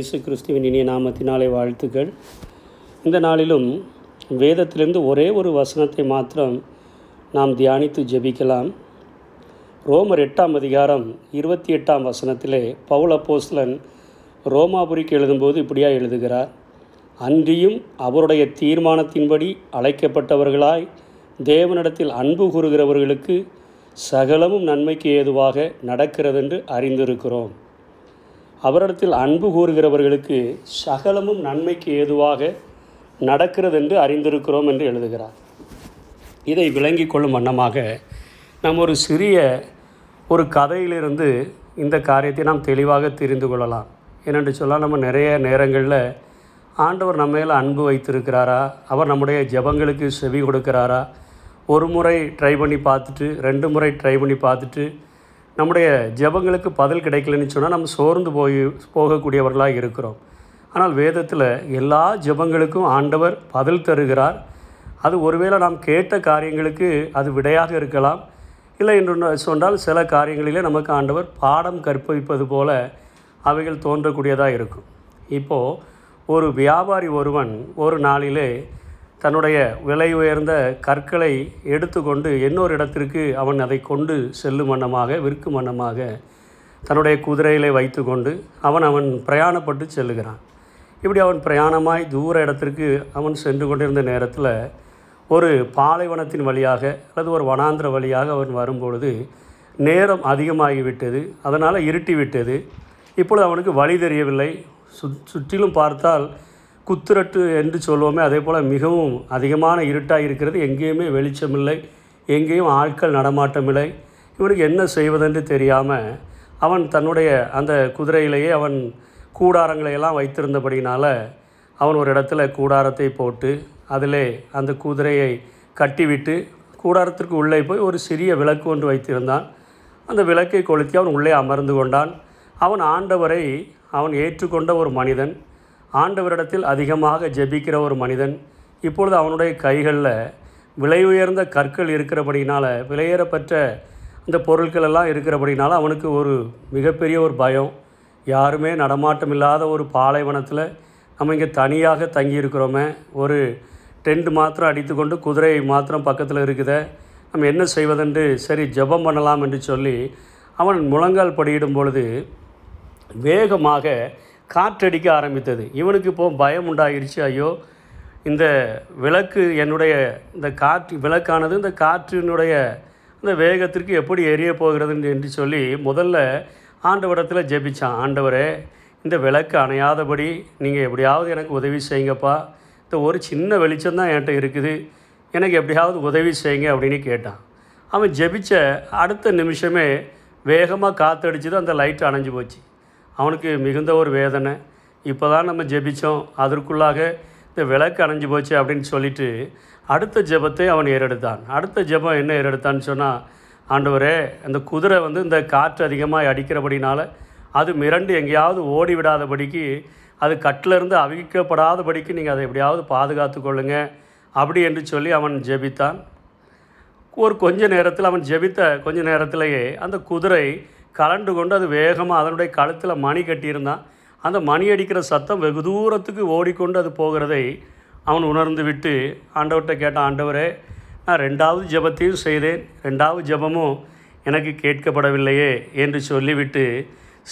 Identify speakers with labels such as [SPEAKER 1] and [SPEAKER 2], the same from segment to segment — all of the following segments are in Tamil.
[SPEAKER 1] இயேசு கிறிஸ்துவின் இனிய நாமத்தினாலே வாழ்த்துக்கள். இந்த நாளிலும் வேதத்திலிருந்து ஒரே ஒரு வசனத்தை மாத்திரம் நாம் தியானித்து ஜெபிக்கலாம். ரோமர் எட்டாம் அதிகாரம் இருபத்தி எட்டாம் வசனத்திலே பவுல போஸ்லன் ரோமாபுரிக்கு எழுதும்போது இப்படியா எழுதுகிறார். அன்றியும் அவருடைய தீர்மானத்தின்படி அழைக்கப்பட்டவர்களாய் தேவனிடத்தில் அன்பு கூறுகிறவர்களுக்கு சகலமும் நன்மைக்கு ஏதுவாக நடக்கிறதென்று அறிந்திருக்கிறோம். அவரிடத்தில் அன்பு கூறுகிறவர்களுக்கு சகலமும் நன்மைக்கு ஏதுவாக நடக்கிறதென்று அறிந்திருக்கிறோம் என்று எழுதுகிறார். இதை விளங்கி கொள்ளும் வண்ணமாக நாம் ஒரு சிறிய ஒரு கதையிலிருந்து இந்த காரியத்தை நாம் தெளிவாக தெரிந்து கொள்ளலாம். ஏனென்று சொன்னால் நம்ம நிறைய நேரங்களில் ஆண்டவர் நம்ம மேலே அன்பு வைத்திருக்கிறாரா? அவர் நம்முடைய ஜெபங்களுக்கு செவி கொடுக்கிறாரா? ஒரு முறை ட்ரை பண்ணி பார்த்துட்டு ரெண்டு முறை ட்ரை பண்ணி பார்த்துட்டு நம்முடைய ஜெபங்களுக்கு பதில் கிடைக்கலன்னு சொன்னால் நம்ம சோர்ந்து போய் போகக்கூடியவர்களாக இருக்கிறோம். ஆனால் வேதத்தில் எல்லா ஜெபங்களுக்கும் ஆண்டவர் பதில் தருகிறார். அது ஒருவேளை நாம் கேட்ட காரியங்களுக்கு அது விடையாக இருக்கலாம். இல்லை என்று சொன்னால் சில காரியங்களிலே நமக்கு ஆண்டவர் பாடம் கற்பிப்பது போல அவைகள் தோன்றக்கூடியதாக இருக்கும். இப்போது ஒரு வியாபாரி ஒருவன் ஒரு நாளிலே தன்னுடைய விலை உயர்ந்த கற்களை எடுத்துக்கொண்டு இன்னொரு இடத்திற்கு அவன் அதை கொண்டு செல்லும் வண்ணமாக விற்கும் வண்ணமாக தன்னுடைய குதிரையிலே வைத்துக்கொண்டு அவன் அவன் பிரயாணப்பட்டு செல்லுகிறான். இப்படி அவன் பிரயாணமாய் தூர இடத்திற்கு அவன் சென்று கொண்டிருந்த நேரத்தில் ஒரு பாலைவனத்தின் வழியாக அல்லது ஒரு வனாந்திர வழியாக அவன் வரும்பொழுது நேரம் அதிகமாகிவிட்டது அதனால் இருட்டி விட்டது இப்பொழுது அவனுக்கு வழி தெரியவில்லை. சுத் சுற்றிலும் பார்த்தால் குத்துரட்டு என்று சொல்லுவோமே அதே போல் மிகவும் அதிகமான இருட்டாக இருக்கிறது. எங்கேயுமே வெளிச்சமில்லை எங்கேயும் ஆட்கள் நடமாட்டமில்லை. இவனுக்கு என்ன செய்வதென்று தெரியாமல் அவன் தன்னுடைய அந்த குதிரையிலேயே அவன் கூடாரங்களை எல்லாம் வைத்திருந்தபடினால அவன் ஒரு இடத்துல கூடாரத்தை போட்டு அதிலே அந்த குதிரையை கட்டிவிட்டு கூடாரத்திற்கு உள்ளே போய் ஒரு சிறிய விளக்கு ஒன்று வைத்திருந்தான். அந்த விளக்கை கொளுத்தி அவன் உள்ளே அமர்ந்து கொண்டான். அவன் ஆண்டவரை அவன் ஏற்றுக்கொண்ட ஒரு மனிதன். ஆண்டவரிடத்தில் அதிகமாக ஜெபிக்கிற ஒரு மனிதன் இப்பொழுது அவனுடைய கைகளில் விலை உயர்ந்த கற்கள் இருக்கிறபடினால் விலையேறப்பட்ட இந்த பொருட்கள் எல்லாம் இருக்கிறபடினால அவனுக்கு ஒரு மிகப்பெரிய ஒரு பயம். யாருமே நடமாட்டம் இல்லாத ஒரு பாலைவனத்தில் நம்ம இங்கே தனியாக தங்கியிருக்கிறோமே. ஒரு டென்ட் மாத்திரம் அடித்துக்கொண்டு குதிரை மாத்திரம் பக்கத்தில் இருக்குத. நம்ம என்ன செய்வதென்று சரி ஜெபம் பண்ணலாம் என்று சொல்லி அவன் முழங்கால் படியிடும் பொழுது வேகமாக காற்றடிக்க ஆரம்பித்தது. இவனுக்கு இப்போ பயம் உண்டாகிடுச்சு ஐயோ இந்த விளக்கு என்னுடைய இந்த காற்று விளக்கானது இந்த காற்றினுடைய இந்த வேகத்திற்கு எப்படி எரிய போகிறது என்று சொல்லி முதல்ல ஆண்டவரத்தில் ஜெபிச்சான். ஆண்டவரே இந்த விளக்கு அணையாதபடி நீங்கள் எப்படியாவது எனக்கு உதவி செய்யுங்கப்பா. இந்த ஒரு சின்ன வெளிச்சம் தான் என்கிட்ட இருக்குது. எனக்கு எப்படியாவது உதவி செய்யுங்க அப்படின்னு கேட்டான். அவன் ஜெபிச்ச அடுத்த நிமிஷமே வேகமாக காற்றடிச்சது அந்த லைட் அணைஞ்சு போச்சு. அவனுக்கு மிகுந்த ஒரு வேதனை. இப்போ தான் நம்ம ஜெபித்தோம் அதற்குள்ளாக இந்த விளக்கு அணைஞ்சு போச்சு அப்படின்னு சொல்லிட்டு அடுத்த ஜெபத்தை அவன் ஏறெடுத்தான். அடுத்த ஜெபம் என்ன ஏறெடுத்தான்னு சொன்னால் ஆண்டவரே அந்த குதிரை வந்து இந்த காற்று அதிகமாக அடிக்கிறபடினால அது மிரண்டு எங்கேயாவது ஓடி விடாதபடிக்கு அது கட்டிலிருந்து அவிக்கப்படாதபடிக்கு நீங்கள் அதை எப்படியாவது பாதுகாத்து கொள்ளுங்க அப்படி என்று சொல்லி அவன் ஜெபித்தான். ஒரு கொஞ்ச நேரத்தில் அவன் ஜெபித்த கொஞ்ச நேரத்திலேயே அந்த குதிரை கலண்டு கொண்டு அது வேகமாக அதனுடைய கழுத்தில் மணி கட்டியிருந்தான். அந்த மணி அடிக்கிற சத்தம் வெகு தூரத்துக்கு ஓடிக்கொண்டு அது போகிறதை அவன் உணர்ந்து விட்டு ஆண்டவர்கிட்ட கேட்டான் ஆண்டவரே நான் ரெண்டாவது ஜெபத்தையும் செய்தேன். ரெண்டாவது ஜெபமும் எனக்கு கேட்கப்படவில்லையே என்று சொல்லிவிட்டு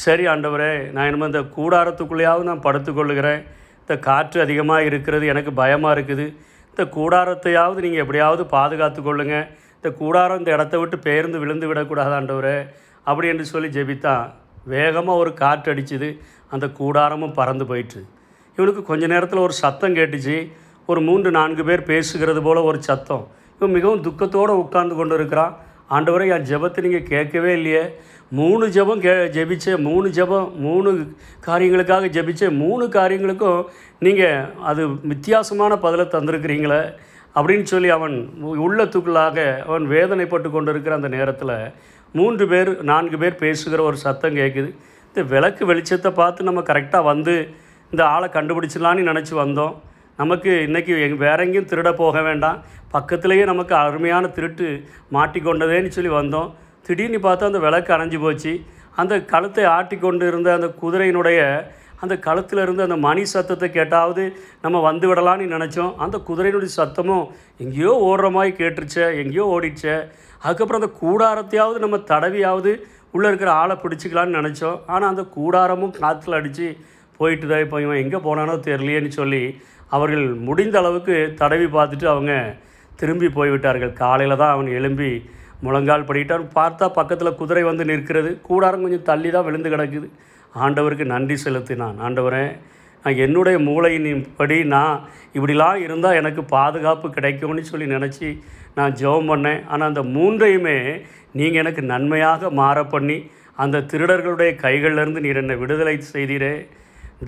[SPEAKER 1] சரி ஆண்டவரே நான் இனிமேல் இந்த கூடாரத்துக்குள்ளேயாவது நான் படுத்துக்கொள்ளுகிறேன். இந்த காற்று அதிகமாக இருக்கிறது எனக்கு பயமாக இருக்குது. இந்த கூடாரத்தையாவது நீங்கள் எப்படியாவது பாதுகாத்து கொள்ளுங்கள் இந்த கூடாரம் இந்த இடத்த விட்டு பெயர்ந்து விழுந்து விடக்கூடாது ஆண்டவரே. அப்படி என்று சொல்லி ஜெபித்தான் வேகமாக ஒரு காற்று அடிச்சுது. அந்த கூடாரமும் பறந்து போயிட்டு இவனுக்கு கொஞ்ச நேரத்தில் ஒரு சத்தம் கேட்டுச்சு. ஒரு மூன்று நான்கு பேர் பேசுகிறது போல் ஒரு சத்தம். இவன் மிகவும் துக்கத்தோடு உட்கார்ந்து கொண்டு இருக்கிறான். ஆண்டவரை என் ஜெபத்தை நீங்கள் கேட்கவே இல்லையே. மூணு ஜெபம் கே ஜெபிச்சேன் மூணு ஜெபம் மூணு காரியங்களுக்காக ஜெபிச்சேன் மூணு காரியங்களுக்கும் நீங்கள் அது வித்தியாசமான பதிலை தந்திருக்கிறீங்களே அப்படின்னு சொல்லி அவன் உள்ளத்துக்குள்ளாக அவன் வேதனைப்பட்டு கொண்டு இருக்கிற அந்த நேரத்தில் மூன்று பேர் நான்கு பேர் பேசுகிற ஒரு சத்தம் கேட்குது இந்த விளக்கு வெளிச்சத்தை பார்த்து நம்ம கரெக்டாக வந்து இந்த ஆளை கண்டுபிடிச்சிடலான்னு நினச்சி வந்தோம். நமக்கு இன்றைக்கி எங் வேற எங்கேயும் திருட போக வேண்டாம். பக்கத்துலேயே நமக்கு அருமையான திருட்டு மாட்டிக்கொண்டதேன்னு சொல்லி வந்தோம். திடீர்னு பார்த்தா அந்த விளக்கு அணைஞ்சு போச்சு. அந்த கழுத்தை ஆட்டி கொண்டு இருந்த அந்த குதிரையினுடைய அந்த களத்தில் இருந்து அந்த மணி சத்தத்தை கேட்டாவது நம்ம வந்து விடலான்னு நினச்சோம். அந்த குதிரையினுடைய சத்தமும் எங்கேயோ ஓடுற மாதிரி கேட்டுருச்சே எங்கேயோ ஓடிடுச்சே. அதுக்கப்புறம் அந்த கூடாரத்தையாவது நம்ம தடவியாவது உள்ளே இருக்கிற ஆளை பிடிச்சிக்கலான்னு நினச்சோம். ஆனால் அந்த கூடாரமும் காற்றுல அடித்து போயிட்டு தான் இப்போ இவன் எங்கே போனானோ தெரியலையேன்னு சொல்லி அவர்கள் முடிந்த அளவுக்கு தடவி பார்த்துட்டு அவங்க திரும்பி போய்விட்டார்கள். காலையில் தான் அவன் எழும்பி முழங்கால் படிக்கிட்டான் பார்த்தா பக்கத்தில் குதிரை வந்து நிற்கிறது. கூடாரம் கொஞ்சம் தள்ளி தான் விழுந்து கிடக்குது. ஆண்டவருக்கு நன்றி செலுத்தினான். ஆண்டவரே நான் என்னுடைய மூளையின் படி நான் இப்படிலாம் இருந்தால் எனக்கு பாதுகாப்பு கிடைக்கும்னு சொல்லி நினச்சி நான் ஜெபம் பண்ணேன். ஆனால் அந்த மூன்றையுமே நீங்கள் எனக்கு நன்மையாக மாற பண்ணி அந்த திருடர்களுடைய கைகளிலிருந்து நீர் என்னை விடுதலை செய்தீரே.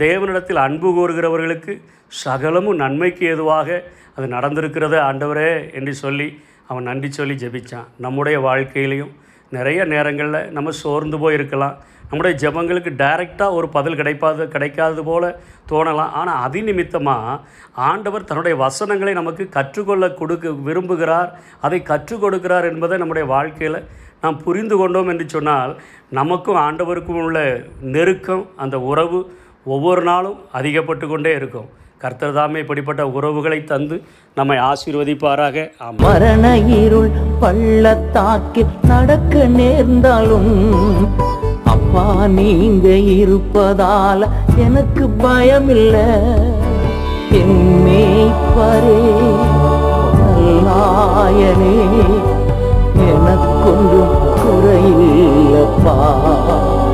[SPEAKER 1] தேவனிடத்தில் அன்பு கூறுகிறவர்களுக்கு சகலமும் நன்மைக்கு ஏதுவாக அது நடந்திருக்கிறத ஆண்டவரே என்று சொல்லி அவன் நன்றி சொல்லி ஜெபிச்சான். நம்முடைய வாழ்க்கையிலையும் நிறைய நேரங்களில் நம்ம சோர்ந்து போய் இருக்கலாம் நம்முடைய ஜெபங்களுக்கு டைரெக்டாக ஒரு பதில் கிடைப்பாது கிடைக்காதது போல் தோணலாம். ஆனால் அதி நிமித்தமாக ஆண்டவர் தன்னுடைய வசனங்களை நமக்கு கற்றுக்கொள்ள கொடுக்க விரும்புகிறார். அதை கற்றுக் கொடுக்கிறார் என்பதை நம்முடைய வாழ்க்கையில் நாம் புரிந்து கொண்டோம் என்று சொன்னால் நமக்கும் ஆண்டவருக்கும் உள்ள நெருக்கம் அந்த உறவு ஒவ்வொரு நாளும் அதிகப்பட்டு கொண்டே இருக்கும். கர்த்தர் தாமே இப்படிப்பட்ட உறவுகளை தந்து நம்மை ஆசீர்வதிப்பாராக.
[SPEAKER 2] மரண இருள் பள்ளத்தாக்கில் நடக்க நேர்ந்தாலும் அப்பா நீங்க இருப்பதால எனக்கு பயமில்ல. என் மேய்ப்பரே நல்லாயனே எனக்கொன்றும் குறையில்லப்பா.